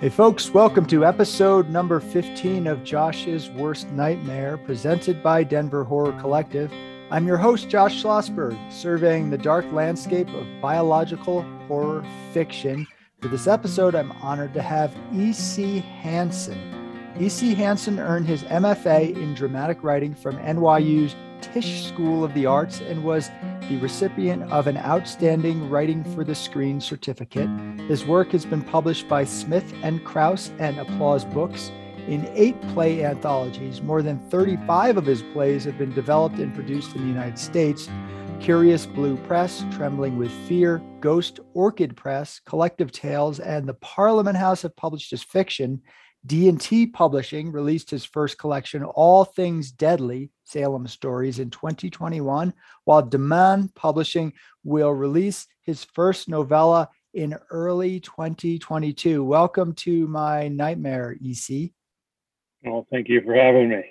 Hey, folks, welcome to episode number 15 of Josh's Worst Nightmare, presented by Denver Horror Collective. I'm your host, Josh Schlossberg, surveying the dark landscape of biological horror fiction. For this episode, I'm honored to have E.C. Hansen. E.C. Hansen earned his MFA in dramatic writing from NYU's Tisch School of the Arts and was the recipient of an Outstanding Writing for the Screen certificate. His work has been published by Smith and Kraus and Applause Books in eight play anthologies. More than 35 of his plays have been developed and produced in the United States. Curious Blue Press, Trembling with Fear, Ghost Orchid Press, Collective Tales, and the Parliament House have published his fiction. D&T Publishing released his first collection, All Things Deadly, Salem Stories, in 2021, while Demain Publishing will release his first novella in early 2022. Welcome to my nightmare, EC. Well, thank you for having me.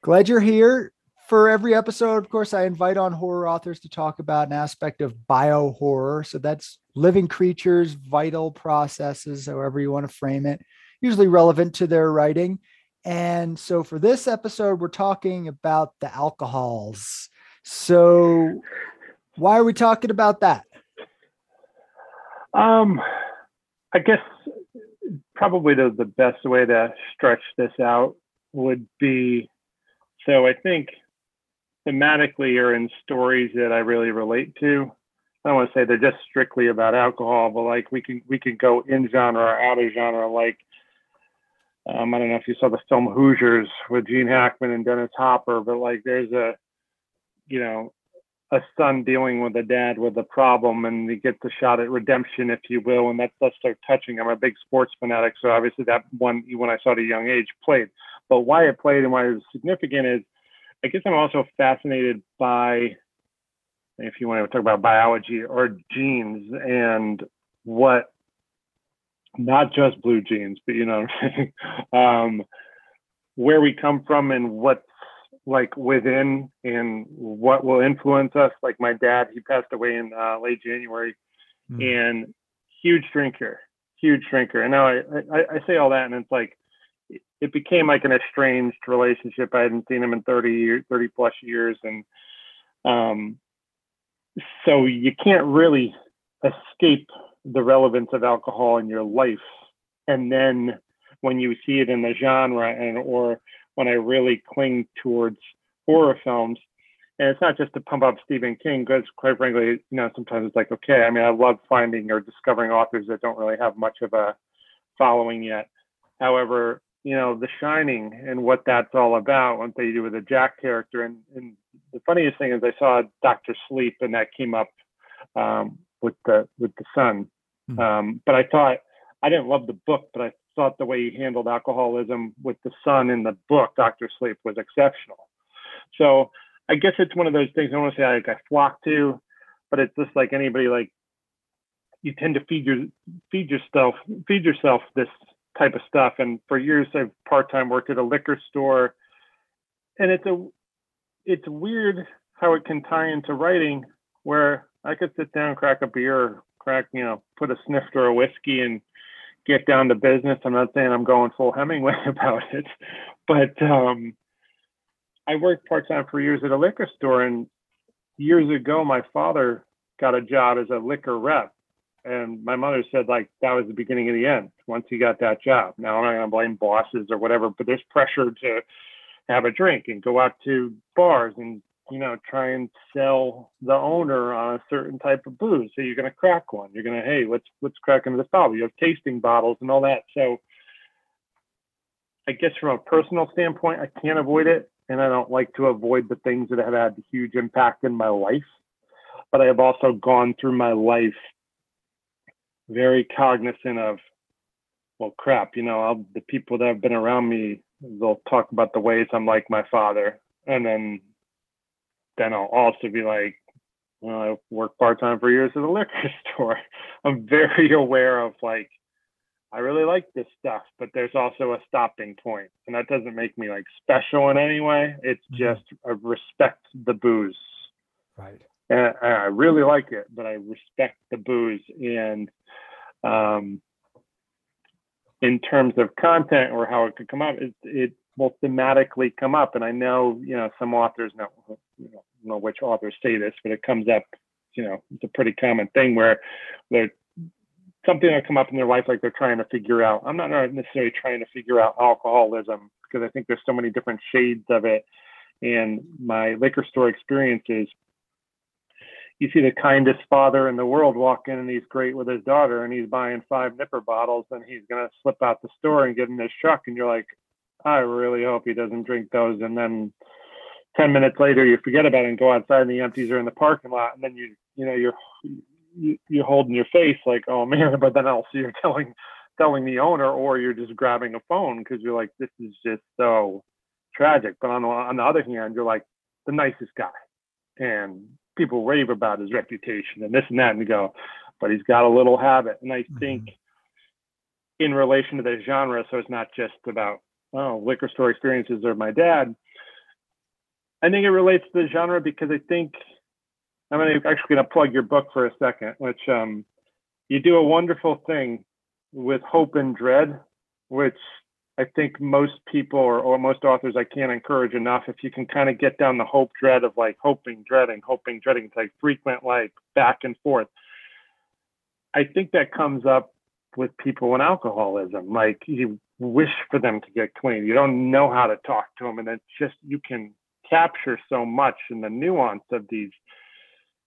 Glad you're here. For every episode, of course, I invite on horror authors to talk about an aspect of bio horror. So that's living creatures, vital processes, however you want to frame it usually relevant to their writing. And so for this episode, we're talking about the alcohols. So why are we talking about that? Um, I guess probably the, the best way to stretch this out would be so I think thematically or in stories that I really relate to. I don't want to say they're just strictly about alcohol, but like we can we can go in genre or out of genre. Like um, I don't know if you saw the film Hoosiers with Gene Hackman and Dennis Hopper, but like there's a, you know, a son dealing with a dad with a problem and he gets a shot at redemption, if you will. And that's, that's so touching. I'm a big sports fanatic. So obviously that one, when I saw it at a young age, played. But why it played and why it was significant is I guess I'm also fascinated by, if you want to talk about biology or genes and what not just blue jeans, but you know, um, where we come from and what's like within and what will influence us. Like my dad, he passed away in uh, late January, mm. and huge drinker, huge drinker. And now I, I, I say all that, and it's like it became like an estranged relationship. I hadn't seen him in 30 years, 30 plus years, and um, so you can't really escape the relevance of alcohol in your life. And then when you see it in the genre and or when i really cling towards horror films and it's not just to pump up stephen king because quite frankly you know sometimes it's like okay i mean i love finding or discovering authors that don't really have much of a following yet. However you know the shining and what that's all about what they do with the jack character and, and the funniest thing is i saw dr sleep and that came up um, with the with the son Mm-hmm. Um, but I thought I didn't love the book, but I thought the way he handled alcoholism with the son in the book, Doctor Sleep, was exceptional. So I guess it's one of those things I want to say like I flock to, but it's just like anybody like you tend to feed your feed yourself feed yourself this type of stuff. And for years I've part time worked at a liquor store, and it's a it's weird how it can tie into writing where I could sit down, crack a beer, crack, you know, put a snifter of whiskey and get down to business. I'm not saying I'm going full Hemingway about it, but um, I worked part time for years at a liquor store, and years ago, my father got a job as a liquor rep, and my mother said like that was the beginning of the end once he got that job. Now I'm not going to blame bosses or whatever, but there's pressure to have a drink and go out to bars and you know, try and sell the owner on a certain type of booze. So you're going to crack one. You're going to, hey, let's let's crack into this bottle. You have tasting bottles and all that. So I guess from a personal standpoint, I can't avoid it, and I don't like to avoid the things that have had huge impact in my life. But I have also gone through my life very cognizant of, well, crap. You know, I'll, the people that have been around me, they'll talk about the ways I'm like my father, and then then I'll also be like, well, I worked part time for years at a liquor store. I'm very aware of like, I really like this stuff, but there's also a stopping point, and that doesn't make me like special in any way. It's mm-hmm. just I respect the booze, right? And I really like it, but I respect the booze, and um, in terms of content or how it could come up, it, it will thematically come up. And I know, you know, some authors know, you know, know which authors say this, but it comes up, you know, it's a pretty common thing where they're something that come up in their life like they're trying to figure out. I'm not necessarily trying to figure out alcoholism because I think there's so many different shades of it. And my liquor store experiences, you see the kindest father in the world walk in and he's great with his daughter and he's buying five nipper bottles and he's going to slip out the store and get in his truck. And you're like, I really hope he doesn't drink those. And then 10 minutes later, you forget about it and go outside and the empties are in the parking lot. And then you, you know, you're, you, you're holding your face like, oh man, but then also you're telling, telling the owner, or you're just grabbing a phone because you're like, this is just so tragic. But on the, on the other hand, you're like the nicest guy and people rave about his reputation and this and that. And you go, but he's got a little habit. And I mm-hmm. think in relation to the genre, so it's not just about, oh, liquor store experiences or my dad. I think it relates to the genre because I think I'm actually going to plug your book for a second, which um, you do a wonderful thing with hope and dread, which I think most people or, or most authors I can't encourage enough. If you can kind of get down the hope dread of like hoping, dreading, hoping, dreading, it's like frequent, like back and forth. I think that comes up with people in alcoholism. Like you wish for them to get clean. You don't know how to talk to them. And it's just, you can capture so much in the nuance of these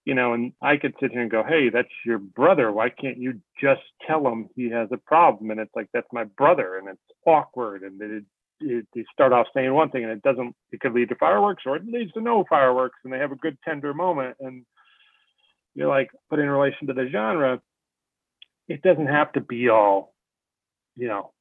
you know, and I could sit here and go, hey, that's your brother. Why can't you just tell him he has a problem? And it's like, that's my brother. And it's awkward. And it, it, they start off saying one thing and it doesn't, it could lead to fireworks or it leads to no fireworks. And they have a good tender moment. And you're like, but in relation to the genre, it doesn't have to be all, you know,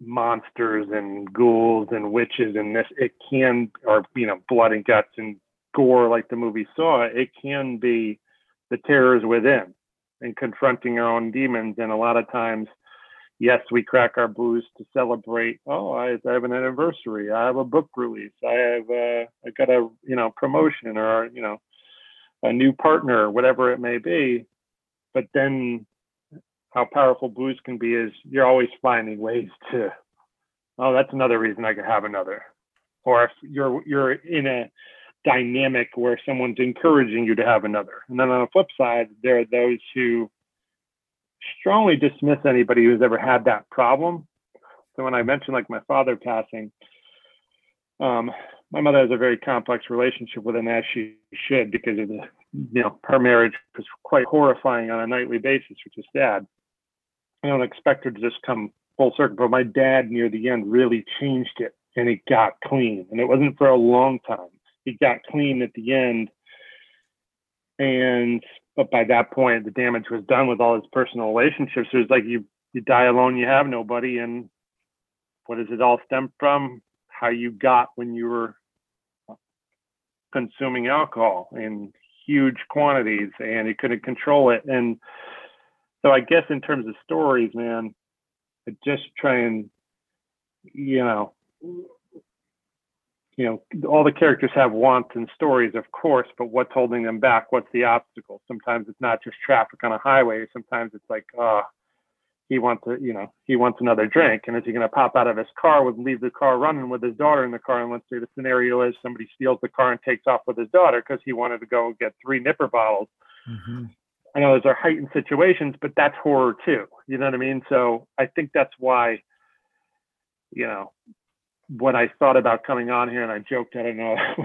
monsters and ghouls and witches and this. It can, or, you know, blood and guts and gore like the movie Saw, it can be the terrors within and confronting our own demons. And a lot of times, yes, we crack our booze to celebrate. Oh, I, I have an anniversary. I have a book release. I have uh, I got a you know promotion or you know a new partner, whatever it may be. But then, how powerful booze can be is you're always finding ways to. Oh, that's another reason I could have another. Or if you're you're in a dynamic where someone's encouraging you to have another. And then on the flip side, there are those who strongly dismiss anybody who's ever had that problem. So when I mentioned like my father passing, um, my mother has a very complex relationship with him as she should because of the, you know, her marriage was quite horrifying on a nightly basis, which is sad. I don't expect her to just come full circle, but my dad near the end really changed it and it got clean. And it wasn't for a long time he got clean at the end. And but by that point, the damage was done with all his personal relationships. It was like you you die alone, you have nobody. And what does it all stem from? How you got when you were consuming alcohol in huge quantities and he couldn't control it. And so I guess in terms of stories, man, I just try and you know you know, all the characters have wants and stories, of course, but what's holding them back? What's the obstacle? Sometimes it's not just traffic on a highway. Sometimes it's like, oh, he wants to, you know, he wants another drink. And is he going to pop out of his car, would leave the car running with his daughter in the car? And let's say the scenario is somebody steals the car and takes off with his daughter because he wanted to go get three nipper bottles. Mm-hmm. I know those are heightened situations, but that's horror too. You know what I mean? So I think that's why, you know, when I thought about coming on here, and I joked, I don't know,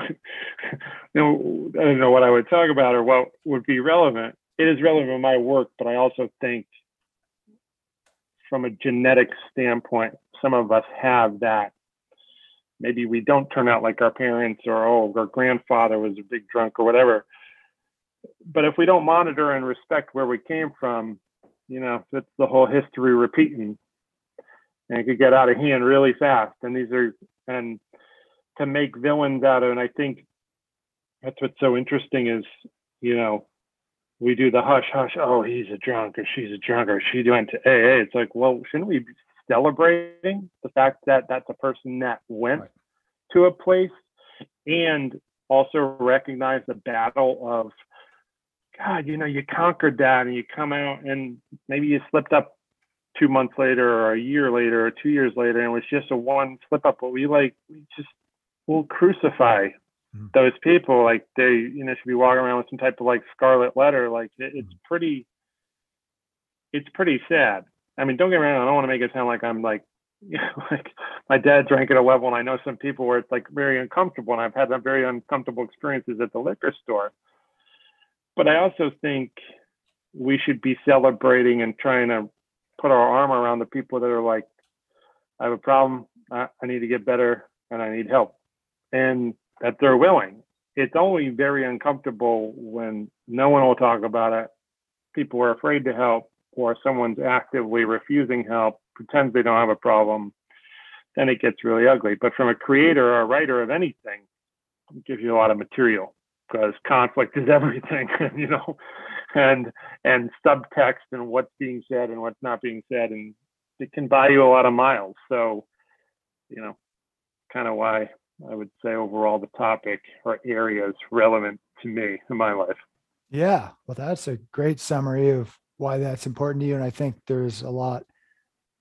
you know, I don't know what I would talk about or what would be relevant. It is relevant in my work, but I also think, from a genetic standpoint, some of us have that. Maybe we don't turn out like our parents, or oh, our grandfather was a big drunk, or whatever. But if we don't monitor and respect where we came from, you know, it's the whole history repeating and it could get out of hand really fast. And these are and to make villains out of, and I think that's what's so interesting is, you know, we do the hush hush. Oh, he's a drunk, or she's a drunk, or she went to AA. It's like, well, shouldn't we be celebrating the fact that that's a person that went right. to a place, and also recognize the battle of, God, you know, you conquered that, and you come out, and maybe you slipped up two months later or a year later or two years later and it was just a one slip up but we like we just will crucify mm-hmm. those people like they you know should be walking around with some type of like scarlet letter like it, it's mm. pretty it's pretty sad i mean don't get me wrong i don't want to make it sound like i'm like you know, like my dad drank at a level and i know some people where it's like very uncomfortable and i've had some very uncomfortable experiences at the liquor store but i also think we should be celebrating and trying to put our arm around the people that are like, I have a problem, I, need to get better, and I need help, and that they're willing. It's only very uncomfortable when no one will talk about it. People are afraid to help, or someone's actively refusing help, pretends they don't have a problem. Then it gets really ugly. But from a creator or a writer of anything, it gives you a lot of material because conflict is everything, you know and and subtext and what's being said and what's not being said and it can buy you a lot of miles. So you know kind of why i would say overall the topic or areas relevant to me in my life. Yeah well that's a great summary of why that's important to you and i think there's a lot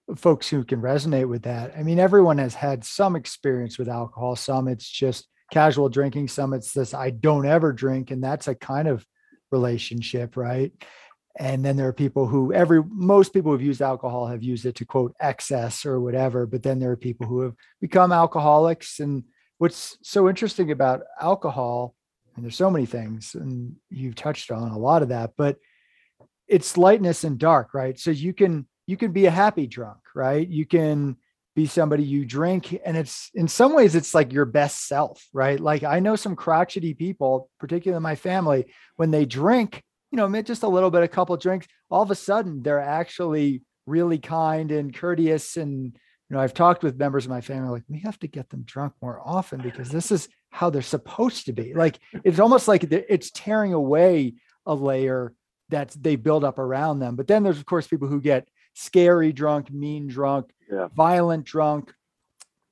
of folks who can resonate with that. I mean everyone has had some experience with alcohol. Some it's just casual drinking some it's this i don't ever drink and that's a kind of relationship, right? And then there are people who every most people who've used alcohol have used it to quote excess or whatever. But then there are people who have become alcoholics. And what's so interesting about alcohol, and there's so many things, and you've touched on a lot of that, but it's lightness and dark, right? So you can you can be a happy drunk, right? You can be somebody you drink and it's in some ways it's like your best self right? Like i know some crotchety people particularly my family when they drink you know just a little bit a couple drinks all of a sudden they're actually really kind and courteous and you know i've talked with members of my family like we have to get them drunk more often because this is how they're supposed to be. Like it's almost like it's tearing away a layer that they build up around them. But then there's of course people who get scary drunk mean drunk yeah. violent drunk,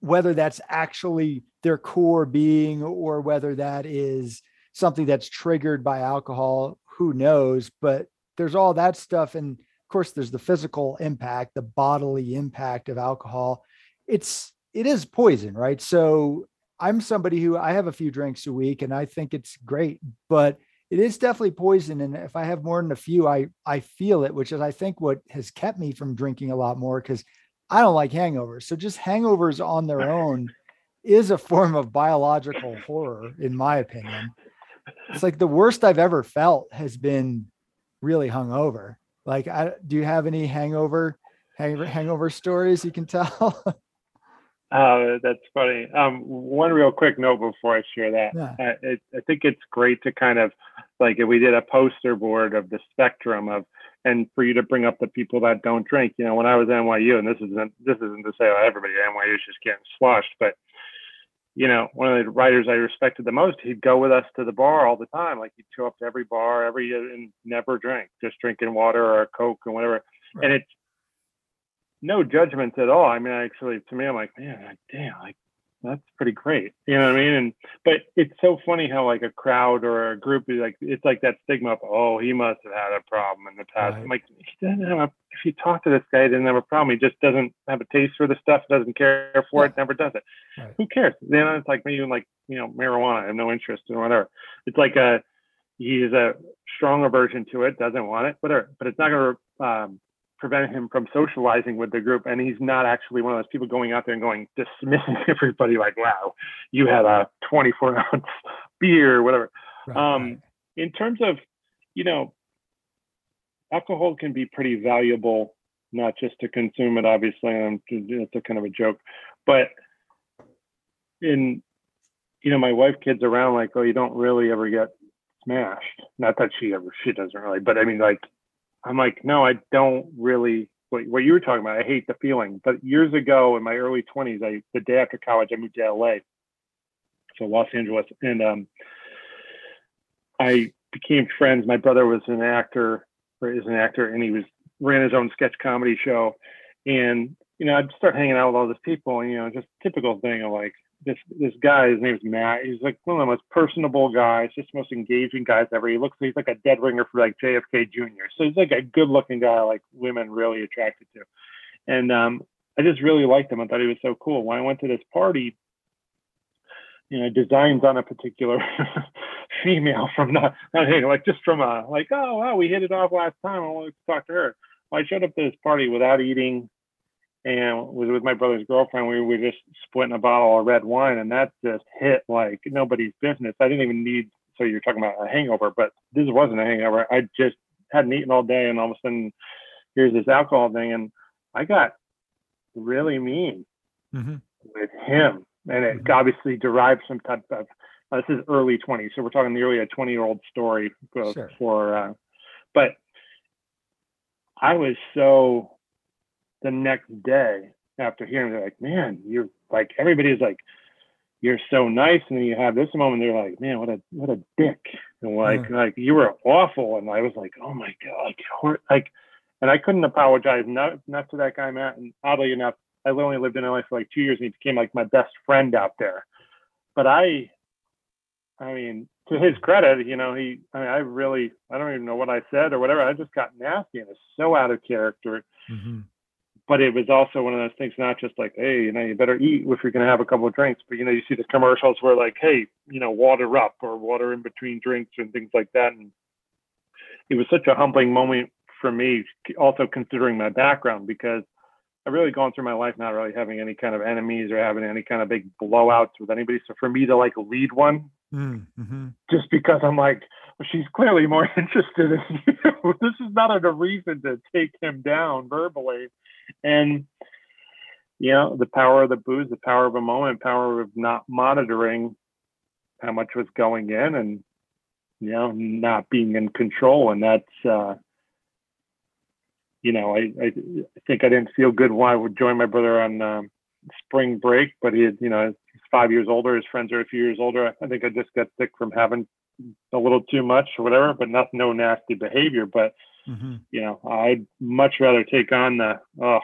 whether that's actually their core being or whether that is something that's triggered by alcohol, who knows? But there's all that stuff. And of course, there's the physical impact, the bodily impact of alcohol. It's, it is poison, right? So I'm somebody who I have a few drinks a week and I think it's great, but it is definitely poison. And if I have more than a few, I I feel it, which is I think what has kept me from drinking a lot more because I don't like hangovers. So just hangovers on their own is a form of biological horror, in my opinion. It's like the worst I've ever felt has been really hungover. Like, I, do you have any hangover, hangover, hangover stories you can tell? uh, that's funny. Um, one real quick note before I share that. Yeah. I, it, I think it's great to kind of like if we did a poster board of the spectrum of and for you to bring up the people that don't drink. You know, when I was at NYU, and this isn't this isn't to say oh, everybody at NYU is just getting sloshed, but you know, one of the writers I respected the most, he'd go with us to the bar all the time. Like he'd show up to every bar every and never drink, just drinking water or a Coke or whatever. Right. And it's no judgment at all. I mean, actually, to me, I'm like, man, damn, like that's pretty great. You know what I mean? And but it's so funny how like a crowd or a group is like it's like that stigma of oh he must have had a problem in the past. Right. I'm like he doesn't have a, if you talk to this guy, he doesn't have a problem. He just doesn't have a taste for the stuff, doesn't care for yeah. it, never does it. Right. Who cares? Then it's like maybe like you know marijuana. I have no interest in whatever. It's like a he's a strong aversion to it, doesn't want it, whatever. But it's not going to um, prevent him from socializing with the group and he's not actually one of those people going out there and going dismissing everybody like wow you had a 24 ounce beer or whatever. Right, um, in terms of you know alcohol can be pretty valuable not just to consume it obviously and it's a kind of a joke but in you know my wife kids around like oh you don't really ever get smashed. Not that she ever she doesn't really but i mean like I'm like, no, I don't really. What, what you were talking about, I hate the feeling. But years ago, in my early 20s, I the day after college, I moved to LA, so Los Angeles, and um, I became friends. My brother was an actor, or is an actor, and he was ran his own sketch comedy show. And you know, I'd start hanging out with all these people, and you know, just typical thing of like, this this guy, his name's Matt. He's like one of the most personable guys, just most engaging guys ever. He looks he's like a dead ringer for like JFK Jr. So he's like a good looking guy, like women really attracted to. and um, I just really liked him. I thought he was so cool. When I went to this party, you know, designs on a particular female from not, not like just from a like, oh wow, we hit it off last time. I want to talk to her. Well, I showed up to this party without eating and was with my brother's girlfriend. We were just splitting a bottle of red wine, and that just hit like nobody's business. I didn't even need. So you're talking about a hangover, but this wasn't a hangover. I just hadn't eaten all day, and all of a sudden, here's this alcohol thing, and I got really mean mm-hmm. with him, and it mm-hmm. obviously derived some type of. Uh, this is early 20s, so we're talking nearly a 20 year old story sure. for. Uh, but I was so the next day after hearing, they're like, man, you're like everybody's like, you're so nice, and then you have this moment, they're like, man, what a what a dick, and like yeah. like you were awful, and I was like, oh my god, like and I couldn't apologize enough, enough to that guy Matt, and oddly enough, I only lived in LA for like two years, and he became like my best friend out there, but I, I mean, to his credit, you know, he, I, mean, I really, I don't even know what I said or whatever. I just got nasty and it's so out of character. Mm-hmm but it was also one of those things, not just like, hey, you know, you better eat if you're going to have a couple of drinks, but you know, you see the commercials where like, hey, you know, water up or water in between drinks and things like that. And it was such a humbling moment for me, also considering my background, because I've really gone through my life not really having any kind of enemies or having any kind of big blowouts with anybody. So for me to like lead one, mm-hmm. just because I'm like, well, she's clearly more interested in you. this is not a reason to take him down verbally and you know the power of the booze the power of a moment power of not monitoring how much was going in and you know not being in control and that's uh you know i i, think i didn't feel good when i would join my brother on um, spring break but he had you know five years older his friends are a few years older i think i just got sick from having a little too much or whatever but not no nasty behavior but Mm-hmm. You know, I'd much rather take on the oh,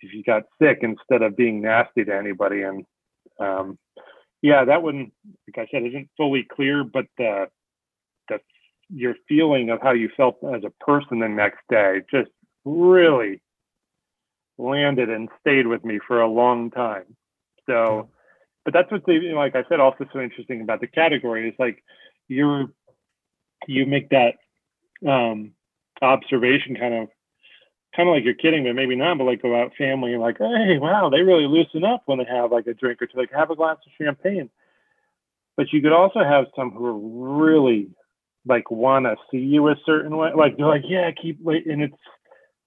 if you got sick instead of being nasty to anybody. And um, yeah, that wouldn't, like I said, isn't fully clear, but the the your feeling of how you felt as a person the next day just really landed and stayed with me for a long time. So, but that's what's like I said, also so interesting about the category is like you're you make that um, observation kind of kind of like you're kidding, but maybe not, but like about family and like, hey, wow, they really loosen up when they have like a drink or two, like have a glass of champagne. But you could also have some who are really like want to see you a certain way. Like they're like, yeah, keep. And it's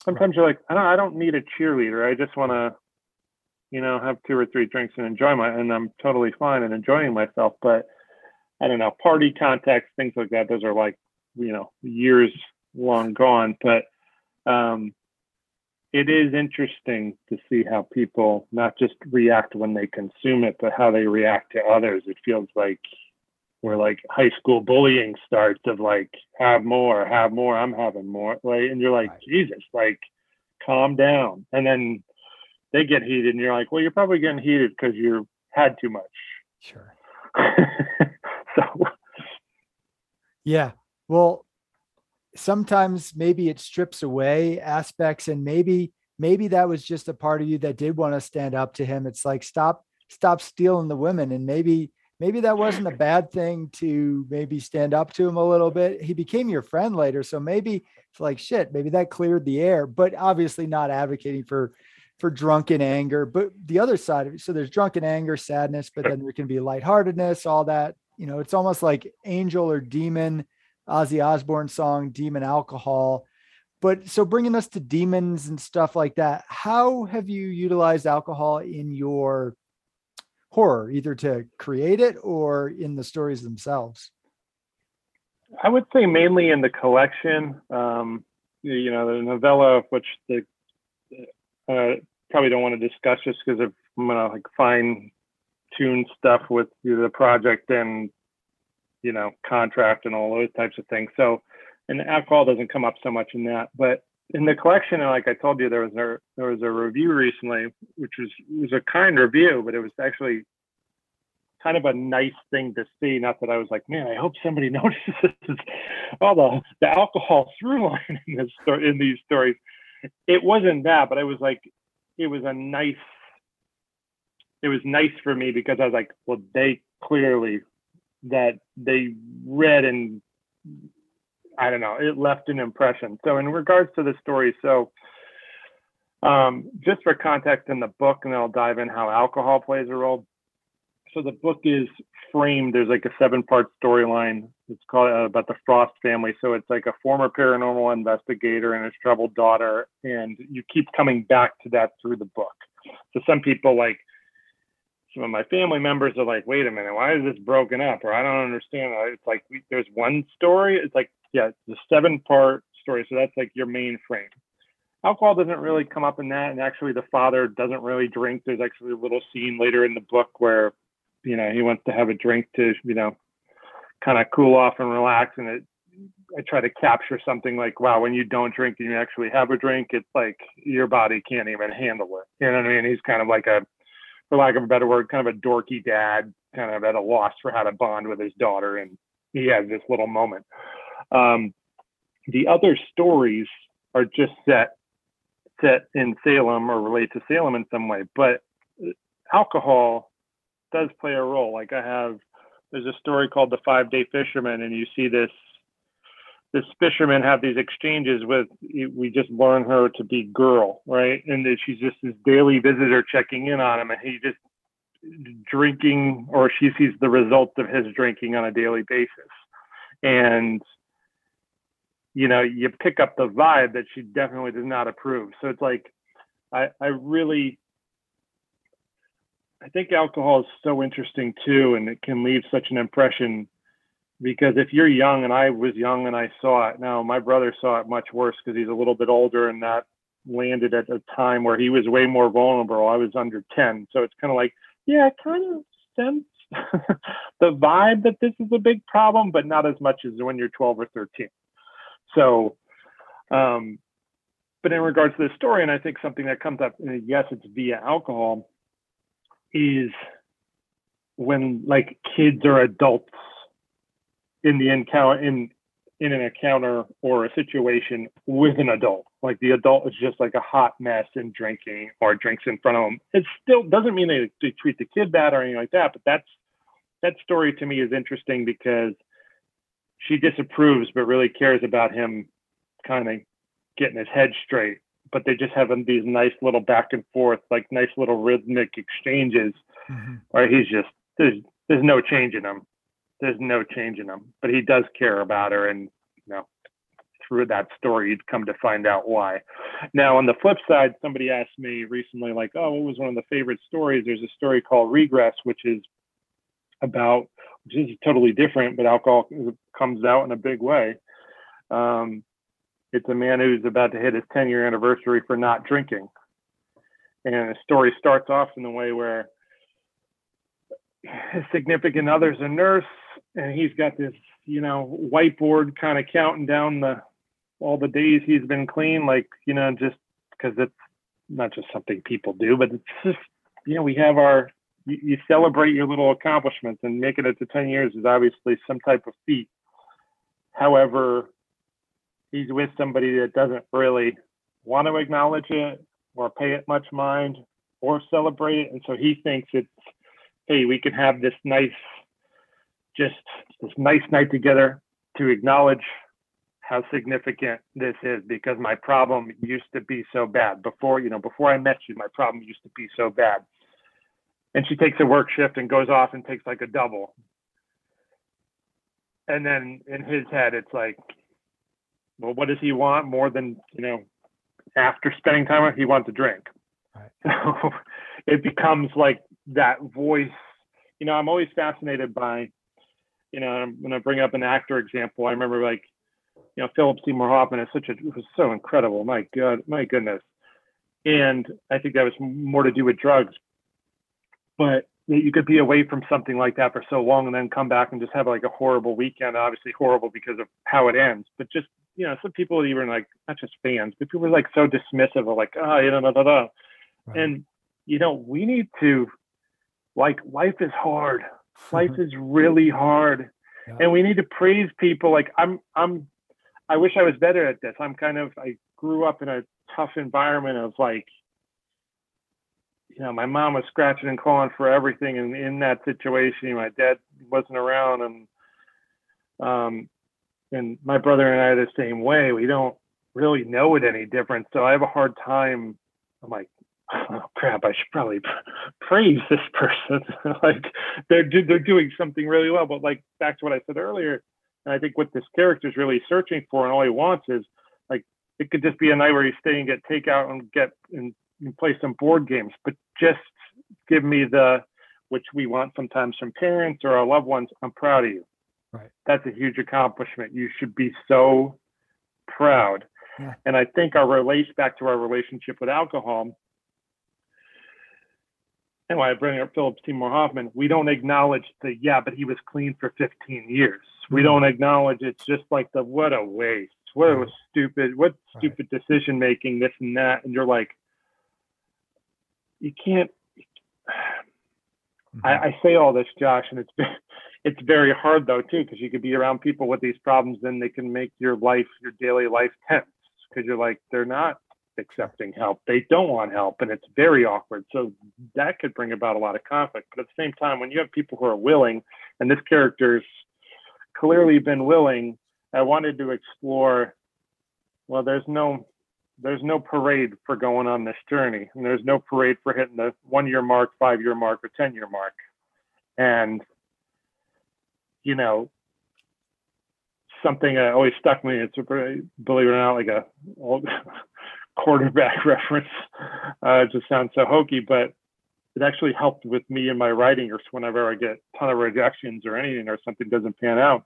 sometimes you're like, I don't, I don't need a cheerleader. I just want to, you know, have two or three drinks and enjoy my, and I'm totally fine and enjoying myself. But I don't know, party context, things like that. Those are like, you know, years long gone. But um, it is interesting to see how people not just react when they consume it, but how they react to others. It feels like where like high school bullying starts of like have more, have more, I'm having more. Like and you're like, right. Jesus, like calm down. And then they get heated and you're like, well, you're probably getting heated because you had too much. Sure. so yeah. Well, sometimes maybe it strips away aspects and maybe maybe that was just a part of you that did want to stand up to him it's like stop stop stealing the women and maybe maybe that wasn't a bad thing to maybe stand up to him a little bit he became your friend later so maybe it's like shit maybe that cleared the air but obviously not advocating for for drunken anger but the other side of it so there's drunken anger sadness but then there can be lightheartedness all that you know it's almost like angel or demon Ozzy Osbourne song, Demon Alcohol. But so bringing us to demons and stuff like that, how have you utilized alcohol in your horror, either to create it or in the stories themselves? I would say mainly in the collection. Um, you know, the novella, which the uh, probably don't want to discuss just because I'm gonna like fine tune stuff with the project and you know, contract and all those types of things. So, and alcohol doesn't come up so much in that, but in the collection, like I told you, there was a there was a review recently, which was was a kind review, but it was actually kind of a nice thing to see. Not that I was like, man, I hope somebody notices all the the alcohol through line in this in these stories. It wasn't that, but I was like, it was a nice it was nice for me because I was like, well, they clearly that they read and I don't know, it left an impression. So in regards to the story, so um, just for context in the book, and then I'll dive in how alcohol plays a role. So the book is framed. There's like a seven-part storyline. It's called uh, about the Frost family. So it's like a former paranormal investigator and his troubled daughter, and you keep coming back to that through the book. So some people like some of my family members are like, wait a minute, why is this broken up? Or I don't understand. It's like there's one story. It's like, yeah, the seven part story. So that's like your main frame. Alcohol doesn't really come up in that. And actually, the father doesn't really drink. There's actually a little scene later in the book where, you know, he wants to have a drink to, you know, kind of cool off and relax. And it, I try to capture something like, wow, when you don't drink and you actually have a drink, it's like your body can't even handle it. You know what I mean? He's kind of like a, for lack of a better word, kind of a dorky dad, kind of at a loss for how to bond with his daughter. And he has this little moment. Um, the other stories are just set set in Salem or relate to Salem in some way, but alcohol does play a role. Like I have, there's a story called the Five Day Fisherman, and you see this this fisherman have these exchanges with we just learn her to be girl right? And that she's just this daily visitor checking in on him and he just drinking or she sees the results of his drinking on a daily basis. And you know you pick up the vibe that she definitely does not approve. So it's like i i really i think alcohol is so interesting too and it can leave such an impression because if you're young and I was young and I saw it, now my brother saw it much worse because he's a little bit older and that landed at a time where he was way more vulnerable. I was under 10. So it's kind of like, yeah, I kind of sense the vibe that this is a big problem, but not as much as when you're 12 or 13. So, um, but in regards to the story, and I think something that comes up, yes, it's via alcohol, is when like kids or adults in the encounter in in an encounter or a situation with an adult. Like the adult is just like a hot mess and drinking or drinks in front of them. It still doesn't mean they, they treat the kid bad or anything like that. But that's that story to me is interesting because she disapproves but really cares about him kind of getting his head straight. But they're just have these nice little back and forth, like nice little rhythmic exchanges mm-hmm. where he's just there's there's no change in him there's no change in him, but he does care about her, and you know, through that story, you'd come to find out why. Now, on the flip side, somebody asked me recently, like, "Oh, what was one of the favorite stories?" There's a story called Regress, which is about, which is totally different, but alcohol comes out in a big way. Um, it's a man who's about to hit his 10 year anniversary for not drinking. And the story starts off in the way where his significant other's a nurse and he's got this, you know, whiteboard kind of counting down the all the days he's been clean, like you know, just because it's not just something people do, but it's just you know, we have our you, you celebrate your little accomplishments and making it to 10 years is obviously some type of feat. However, he's with somebody that doesn't really want to acknowledge it or pay it much mind or celebrate it. And so he thinks it's, hey, we can have this nice just this nice night together to acknowledge how significant this is because my problem used to be so bad. Before you know before i met you my problem used to be so bad. And she takes a work shift and goes off and takes like a double. And then in his head it's like well what does he want more than you know after spending time with he wants a drink right. so it becomes like that voice you know i'm always fascinated by you know, I'm going to bring up an actor example. I remember like, you know, Philip Seymour Hoffman is such a was so incredible. My God, my goodness. And I think that was more to do with drugs. But you could be away from something like that for so long and then come back and just have like a horrible weekend. Obviously horrible because of how it ends, but just you know, some people even like not just fans, but people are like so dismissive of like, oh, you know, da, da, da. Right. and you know, we need to like life is hard life is really hard yeah. and we need to praise people like i'm i'm i wish i was better at this i'm kind of i grew up in a tough environment of like you know, my mom was scratching and clawing for everything, and in that situation, my dad wasn't around, and um, and my brother and I are the same way. We don't really know it any different, so I have a hard time. I'm like, oh crap, I should probably praise this person. like they're they're doing something really well. But like back to what I said earlier, and I think what this character is really searching for, and all he wants is like it could just be a night where you stay and get takeout and get and, and play some board games, but just give me the which we want sometimes from parents or our loved ones. I'm proud of you. Right. That's a huge accomplishment. You should be so proud. Yeah. And I think our relates back to our relationship with alcohol and why I bring up Philip Seymour Hoffman, we don't acknowledge the yeah, but he was clean for 15 years. We don't acknowledge it's just like the what a waste, what a stupid, what stupid right. decision making, this and that, and you're like, you can't. Mm-hmm. I, I, say all this, Josh, and it's it's very hard though too, because you could be around people with these problems, then they can make your life, your daily life tense, because you're like they're not accepting help. They don't want help, and it's very awkward. So that could bring about a lot of conflict. But at the same time, when you have people who are willing, and this character's clearly been willing, I wanted to explore. Well, there's no there's no parade for going on this journey, and there's no parade for hitting the one year mark, five year mark, or ten year mark. And you know, something that always stuck me. It's a, believe it or not, like a old quarterback reference. Uh, it just sounds so hokey, but it actually helped with me in my writing or whenever I get a ton of rejections or anything or something doesn't pan out.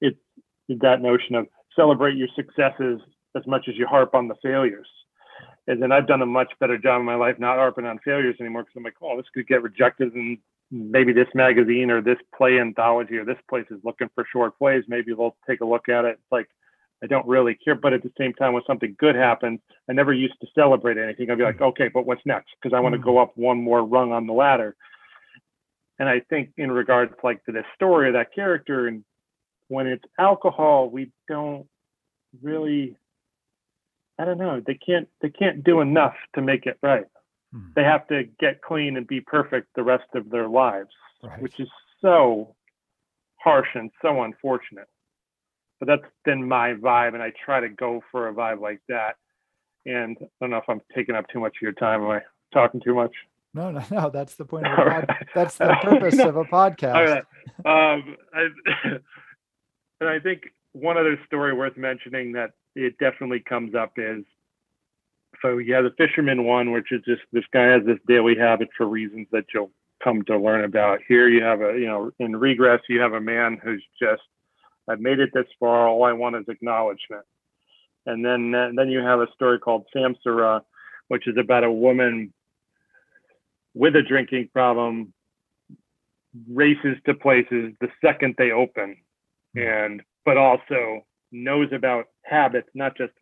It's that notion of celebrate your successes as much as you harp on the failures. And then I've done a much better job in my life not harping on failures anymore because I'm like, oh, this could get rejected and maybe this magazine or this play anthology or this place is looking for short plays. Maybe they'll take a look at it. It's like, I don't really care. But at the same time, when something good happens, I never used to celebrate anything. I'd be like, okay, but what's next? Because I want to go mm-hmm. up one more rung on the ladder. And I think in regards like to the story of that character, and when it's alcohol, we don't really. I don't know. They can't. They can't do enough to make it right. Hmm. They have to get clean and be perfect the rest of their lives, right. which is so harsh and so unfortunate but that's been my vibe, and I try to go for a vibe like that. And I don't know if I'm taking up too much of your time. Am I talking too much? No, no, no. That's the point of a pod- right. That's the purpose no. of a podcast. Um, I, and I think one other story worth mentioning that it definitely comes up is so yeah, the fisherman one, which is just this guy has this daily habit for reasons that you'll come to learn about. Here you have a you know in regress you have a man who's just I've made it this far. All I want is acknowledgement. And then and then you have a story called Samsara, which is about a woman with a drinking problem races to places the second they open and but also knows about habits not just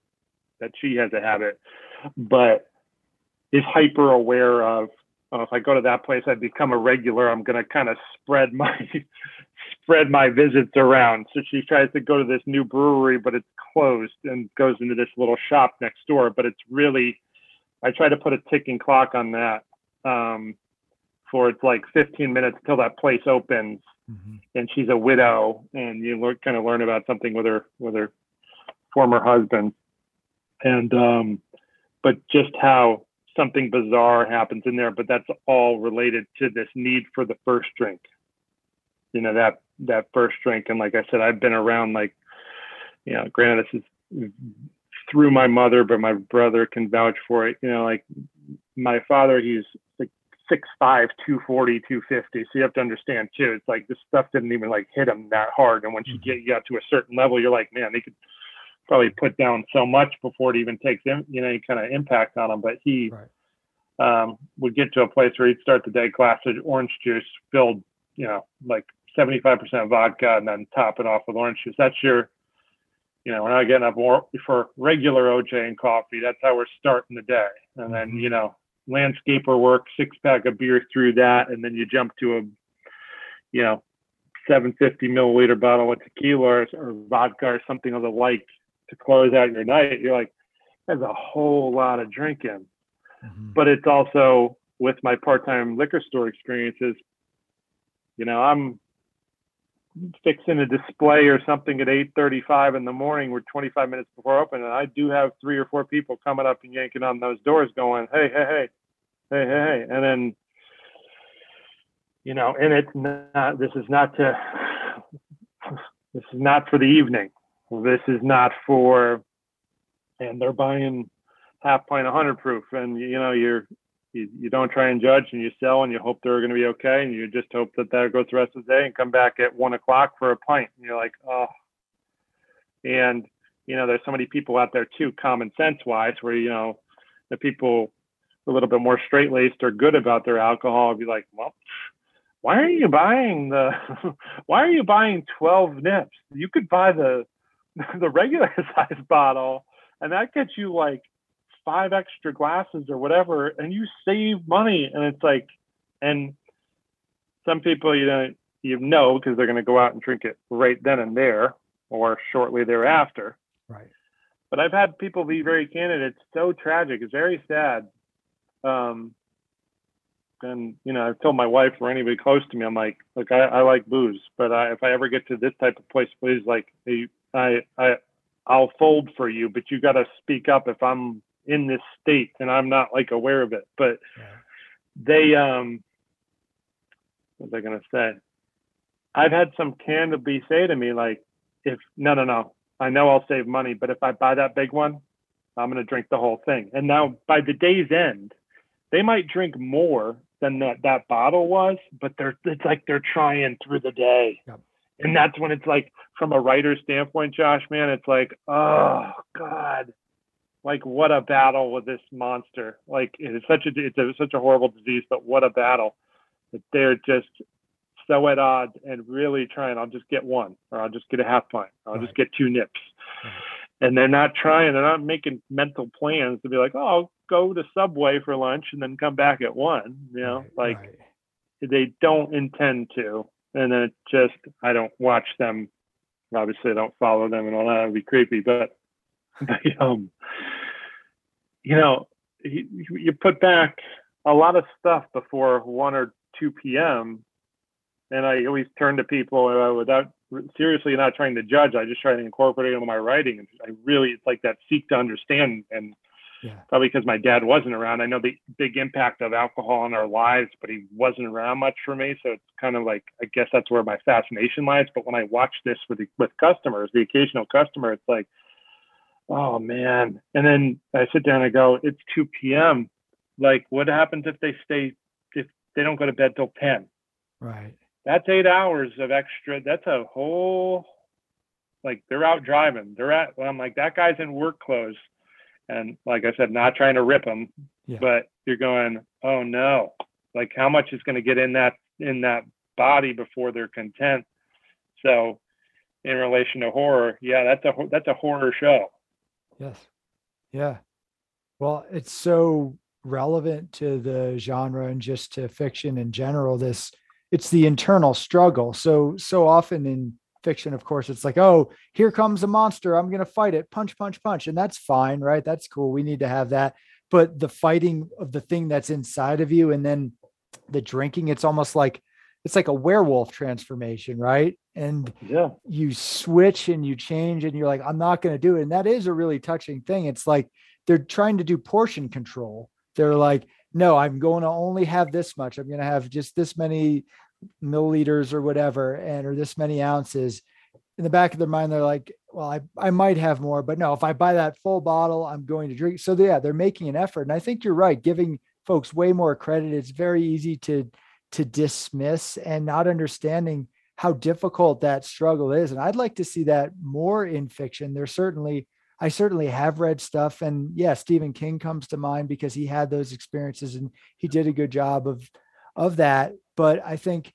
that she has a habit but is hyper aware of oh, if i go to that place i become a regular i'm going to kind of spread my spread my visits around. So she tries to go to this new brewery, but it's closed and goes into this little shop next door. But it's really, I try to put a ticking clock on that um, for it's like 15 minutes till that place opens. Mm-hmm. And she's a widow, and you learn, kind of learn about something with her with her former husband, and um, but just how something bizarre happens in there. But that's all related to this need for the first drink you know that that first drink and like i said i've been around like you know granted this is through my mother but my brother can vouch for it you know like my father he's like six five, two forty, two fifty. So you have to understand too. It's like this stuff didn't even like hit him that hard. And once you mm-hmm. get you got to a certain level, you're like, man, they could probably put down so much before it even takes in, you know, any kind of impact on him. But he right. um, would get to a place where he'd start the day glass of orange juice filled, you know, like 75% vodka and then top it off with orange juice. That's your, you know, we're not getting up more for regular OJ and coffee. That's how we're starting the day. And then, mm-hmm. you know, landscaper work, six pack of beer through that. And then you jump to a, you know, 750 milliliter bottle of tequila or, or vodka or something of the like to close out your night. You're like, that's a whole lot of drinking. mm-hmm. but it's also with my part-time liquor store experiences. You know, I'm fixing a display or something at 8:35 in the morning. We're 25 minutes before open, and I do have three or four people coming up and yanking on those doors, going, "Hey, hey, hey, hey, hey, hey," and then you know, and it's not. This is not to. This is not for the evening. This is not for. And they're buying half pint of hundred proof, and you know you're you, you don't try and judge and you sell and you hope they're going to be okay and you just hope that that goes the rest of the day and come back at one o'clock for a pint and you're like oh and you know there's so many people out there too common sense wise where you know the people a little bit more straight laced or good about their alcohol be like well why are you buying the why are you buying 12 nips you could buy the the regular size bottle and that gets you like five extra glasses or whatever and you save money and it's like and some people you know you know because they're going to go out and drink it right then and there or shortly thereafter. Right. But i've had people be very candid it's so tragic it's very sad. Um and you know i've told my wife or anybody close to me i'm like look i, I like booze but I, if i ever get to this type of place please like i i i'll fold for you but you got to speak up if i'm in this state and I'm not like aware of it. But they um what was I gonna say? I've had some candidly say to me like, if no no no, I know I'll save money, but if I buy that big one, I'm gonna drink the whole thing. And now by the day's end, they might drink more than that that bottle was, but they're it's like they're trying through the day. Yep. And that's when it's like from a writer's standpoint, Josh, man, it's like, oh God, like what a battle with this monster. Like it's such a it's a, such a horrible disease, but what a battle that they're just so at odds and really trying. I'll just get one, or I'll just get a half pint, or I'll right. just get two nips. And they're not trying. They're not making mental plans to be like, oh, I'll go to Subway for lunch and then come back at one. You know, right. like they don't intend to. And then it just I don't watch them. Obviously, I don't follow them and all that. It'd be creepy, but but um you know, you, you put back a lot of stuff before 1 or 2 p.m. And I always turn to people uh, without seriously not trying to judge. I just try to incorporate it into my writing. And I really, it's like that seek to understand. And yeah. probably because my dad wasn't around, I know the big impact of alcohol on our lives, but he wasn't around much for me. So it's kind of like, I guess that's where my fascination lies. But when I watch this with, the, with customers, the occasional customer, it's like, oh man. And then I sit down and go, it's 2 p.m. Like, what happens if they stay, if they don't go to bed till 10? Right. That's eight hours of extra. That's a whole, like, they're out driving. They're at, well, I'm like, that guy's in work clothes. And like I said, not trying to rip them, yeah. but you're going, oh no, like how much is going to get in that, in that body before they're content. So in relation to horror, yeah, that's a, that's a horror show. Yes. Yeah. Well, it's so relevant to the genre and just to fiction in general. This it's the internal struggle. So so often in fiction, of course, it's like, oh, here comes a monster. I'm gonna fight it. Punch, punch, punch. And that's fine, right? That's cool. We need to have that. But the fighting of the thing that's inside of you and then the drinking, it's almost like it's like a werewolf transformation, right? And yeah, you switch and you change and you're like, I'm not going to do it. And that is a really touching thing. It's like they're trying to do portion control. They're like, no, I'm going to only have this much. I'm going to have just this many milliliters or whatever, and or this many ounces. In the back of their mind, they're like, well, I, I might have more, but no, if I buy that full bottle, I'm going to drink. So yeah, they're making an effort. And I think you're right, giving folks way more credit. It's very easy to to dismiss and not understanding how difficult that struggle is. And I'd like to see that more in fiction. There's certainly, I certainly have read stuff. And yeah, Stephen King comes to mind because he had those experiences and he did a good job of of that. But I think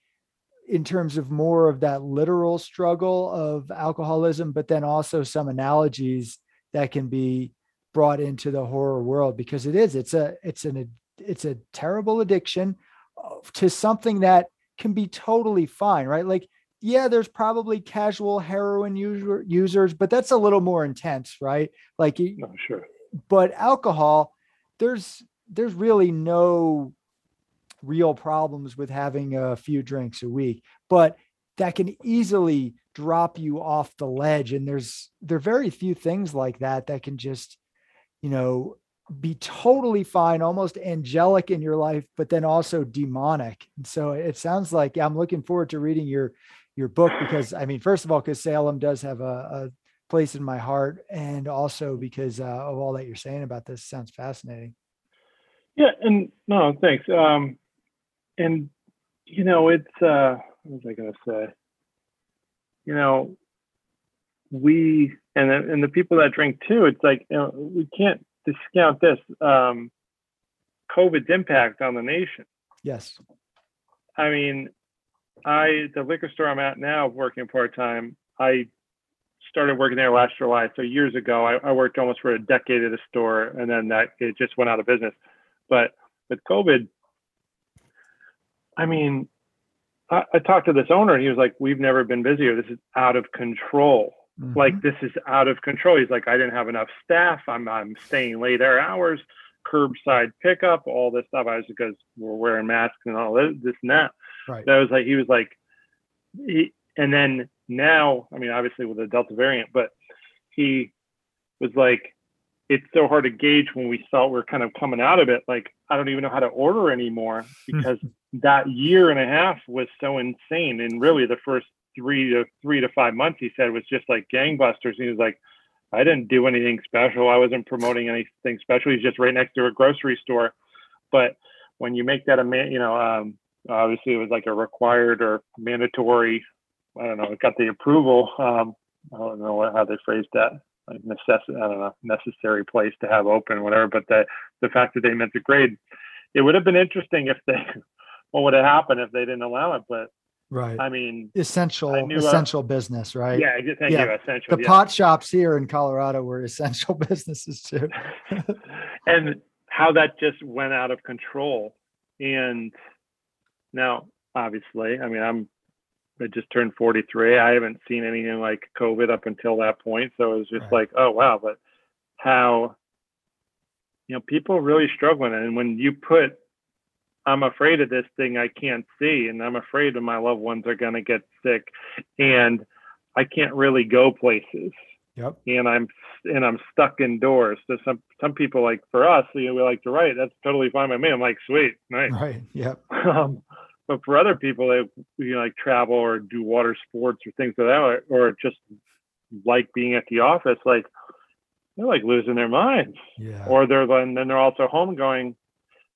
in terms of more of that literal struggle of alcoholism, but then also some analogies that can be brought into the horror world because it is, it's a, it's an, it's a terrible addiction uh, to something that can be totally fine, right? Like, yeah, there's probably casual heroin user, users, but that's a little more intense, right? Like, no, oh, sure. But alcohol, there's there's really no real problems with having a few drinks a week, but that can easily drop you off the ledge. And there's there are very few things like that that can just, you know, be totally fine, almost angelic in your life, but then also demonic. And so it sounds like I'm looking forward to reading your your book because I mean, first of all, because Salem does have a, a, place in my heart, and also because uh, of all that you're saying about this, sounds fascinating. Yeah, and no, thanks. Um, and you know, it's uh, what was I going to say? You know, we and the, and the people that drink too. It's like you know, we can't discount this um, COVID's impact on the nation. Yes. I mean, I the liquor store I'm at now, working part time. I started working there last July, so years ago. I, I, worked almost for a decade at a store, and then that it just went out of business. But with COVID, I mean, I, I talked to this owner, and he was like, "We've never been busier. This is out of control." Mm-hmm. Like this is out of control. He's like, I didn't have enough staff. I'm I'm staying late hours, curbside pickup, all this stuff. I was because we're wearing masks and all this, this and that. Right. That was like he was like, he, and then now, I mean, obviously with the Delta variant, but he was like, it's so hard to gauge when we thought we are kind of coming out of it. Like, I don't even know how to order anymore because that year and a half was so insane. And really, the first three to three to five months, he said was just like gangbusters. He was like, I didn't do anything special. I wasn't promoting anything special. He's just right next to a grocery store. But when you make that a man, you know, um, obviously it was like a required or mandatory. I don't know. It got the approval. Um, I don't know how they phrased that. Like necessary, I don't know, necessary place to have open, whatever. But the the fact that they meant to grade, it would have been interesting if they, what would have happened if they didn't allow it. But Right. I mean, essential I uh, essential business, right? Yeah, thank yeah. you. Essential. The yeah. pot shops here in Colorado were essential businesses too. and how that just went out of control. And now, obviously, I mean, I'm I just turned 43. I haven't seen anything like COVID up until that point. So it was just right. like, oh wow, but how you know, people really struggling. And when you put I'm afraid of this thing I can't see, and I'm afraid that my loved ones are going to get sick, and I can't really go places. Yep. And I'm and I'm stuck indoors. So some some people like for us, you know, we like to write. That's totally fine by me. I'm like, sweet, nice. Right. Yep. Um, but for other people, they you know, like travel or do water sports or things like that, or just like being at the office, like they're like losing their minds. Yeah. Or they're then then they're also home going,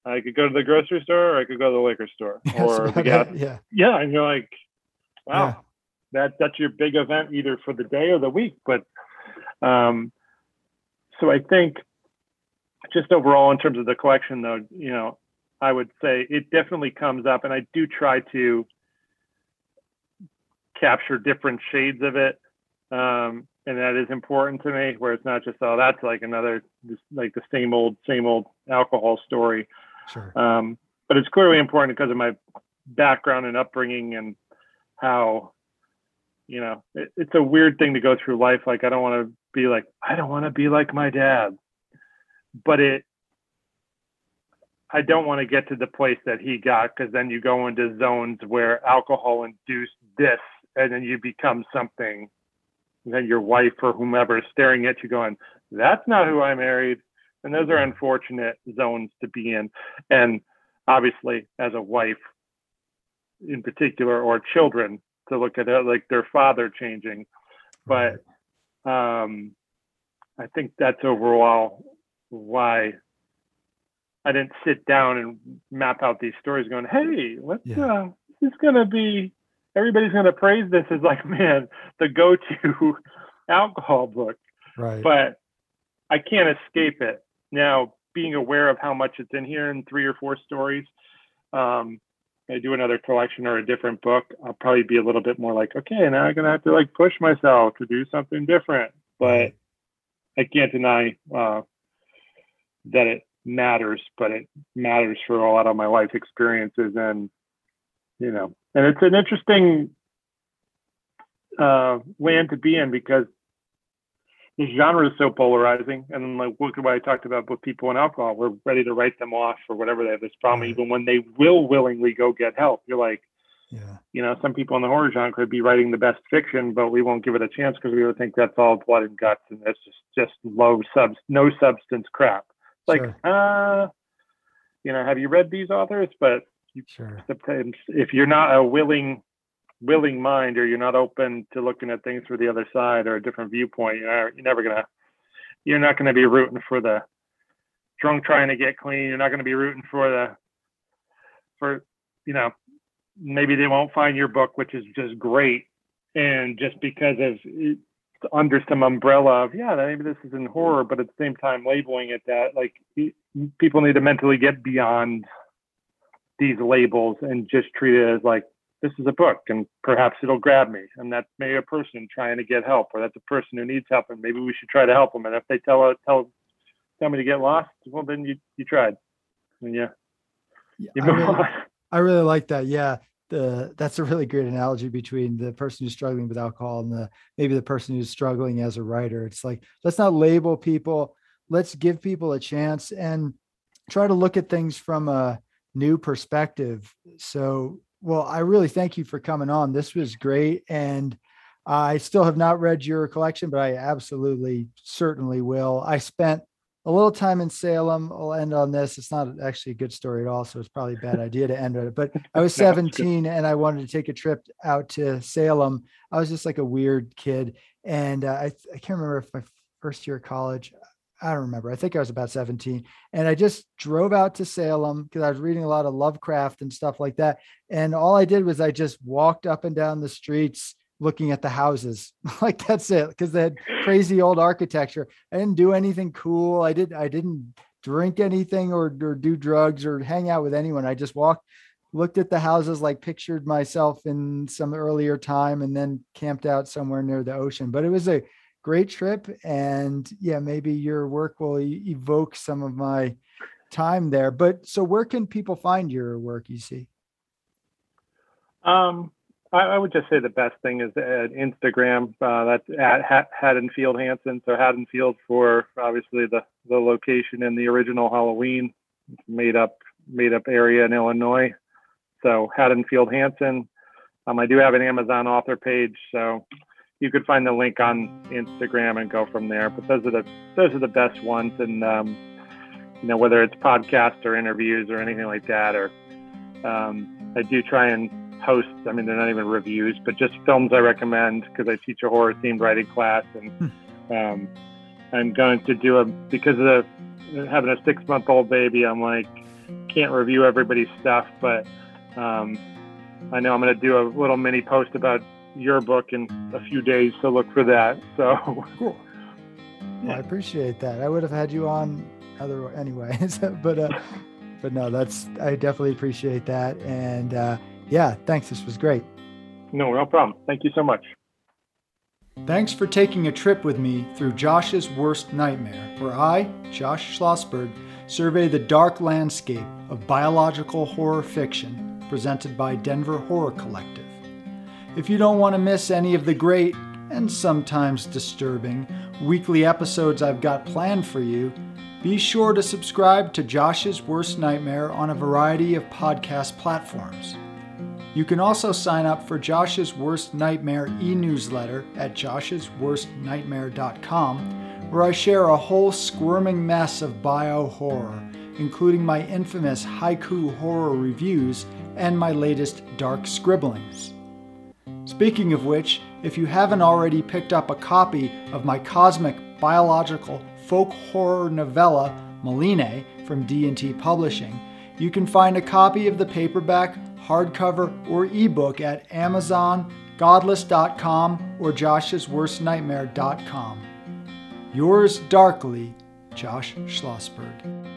I could go to the grocery store or I could go to the liquor store or the gas. Yeah. Yeah. And you're like, wow, yeah. that that's your big event either for the day or the week. But um so I think just overall in terms of the collection though, you know, I would say it definitely comes up and I do try to capture different shades of it. Um, and that is important to me where it's not just oh that's like another just like the same old same old alcohol story Sure. Um, but it's clearly important because of my background and upbringing and how, you know, it, it's a weird thing to go through life. Like, I don't want to be like, I don't want to be like my dad. But it, I don't want to get to the place that he got because then you go into zones where alcohol induced this and then you become something. And then your wife or whomever is staring at you going, that's not who I married. And those are unfortunate zones to be in. And obviously as a wife in particular or children to look at it like their father changing. But um i think that's overall why i didn't sit down and map out these stories going hey let's yeah. uh this is gonna be everybody's gonna praise this as like man the go-to alcohol book right but i can't escape it now, being aware of how much it's in here in three or four stories, um, I do another collection or a different book, I'll probably be a little bit more like, okay, now I'm gonna have to like push myself to do something different. But I can't deny uh, that it matters, but it matters for a lot of my life experiences, and you know, and it's an interesting uh, land to be in because the genre is so polarizing. And like look at what I talked about with people and alcohol. We're ready to write them off for whatever they have this problem, right. even when they will willingly go get help. You're like, yeah. You know, some people in the horror genre could be writing the best fiction, but we won't give it a chance because we would think that's all blood and guts and that's just just low subs, no substance crap. Like, sure. uh, you know, have you read these authors? But you, sure. sometimes if you're not a willing willing mind or you're not open to looking at things through the other side or a different viewpoint, you're, you're never gonna you're not gonna be rooting for the drunk trying to get clean. You're not gonna be rooting for the for you know maybe they won't find your book, which is just great, and just because of under some umbrella of yeah maybe this is in horror but at the same time labeling it that like people need to mentally get beyond these labels and just treat it as like this is a book and perhaps it'll grab me. And that's maybe a person trying to get help or that's a person who needs help and maybe we should try to help them. And if they tell tell tell me to get lost well then you you tried. And yeah, yeah I, really, I really like that. Yeah the that's a really great analogy between the person who's struggling with alcohol and the maybe the person who's struggling as a writer it's like let's not label people let's give people a chance and try to look at things from a new perspective so well, I really thank you for coming on. This was great. And I still have not read your collection, but I absolutely certainly will. I spent a little time in Salem. I'll end on this. It's not actually a good story at all, so it's probably a bad idea to end on it. But I was 17 and I wanted to take a trip out to Salem. I was just like a weird kid, and uh, I I can't remember if my first year of college. I don't remember. I think I was about 17. And I just drove out to Salem because I was reading a lot of Lovecraft and stuff like that. And all I did was I just walked up and down the streets looking at the houses. like that's it. Because they had crazy old architecture. I didn't do anything cool. I did I didn't drink anything or, or do drugs or hang out with anyone. I just walked, looked at the houses, like pictured myself in some earlier time, and then camped out somewhere near the ocean. But it was a great trip and yeah maybe your work will evoke some of my time there but so where can people find your work you see um I, I would just say the best thing is at instagram uh, that's at haddonfield hansen. So haddonfield for obviously the the location in the original halloween made up made up area in illinois. So haddonfield hansen. Um, i do have an amazon author page so you could find the link on Instagram and go from there. But those are the those are the best ones, and um, you know whether it's podcasts or interviews or anything like that, or um, I do try and post. I mean, they're not even reviews, but just films I recommend because I teach a horror themed writing class, and hmm. um, I'm going to do a because of the having a six month old baby. I'm like can't review everybody's stuff, but um, I know I'm going to do a little mini post about your book in a few days, so look for that. So cool. Well, I appreciate that. I would have had you on other anyways, but uh, but no, that's I definitely appreciate that. And uh, yeah, thanks. This was great. No, no problem. Thank you so much. Thanks for taking a trip with me through Josh's worst nightmare, where I, Josh Schlossberg, survey the dark landscape of biological horror fiction presented by Denver Horror Collective. If you don't want to miss any of the great and sometimes disturbing weekly episodes I've got planned for you, be sure to subscribe to Josh's Worst Nightmare on a variety of podcast platforms. You can also sign up for Josh's Worst Nightmare e newsletter at josh'sworstnightmare.com, where I share a whole squirming mess of bio horror, including my infamous haiku horror reviews and my latest dark scribblings. Speaking of which, if you haven't already picked up a copy of my cosmic biological folk horror novella Maline from D&T Publishing, you can find a copy of the paperback, hardcover, or ebook at Amazon, godless.com, or josh'sworstnightmare.com. Yours darkly, Josh Schlossberg.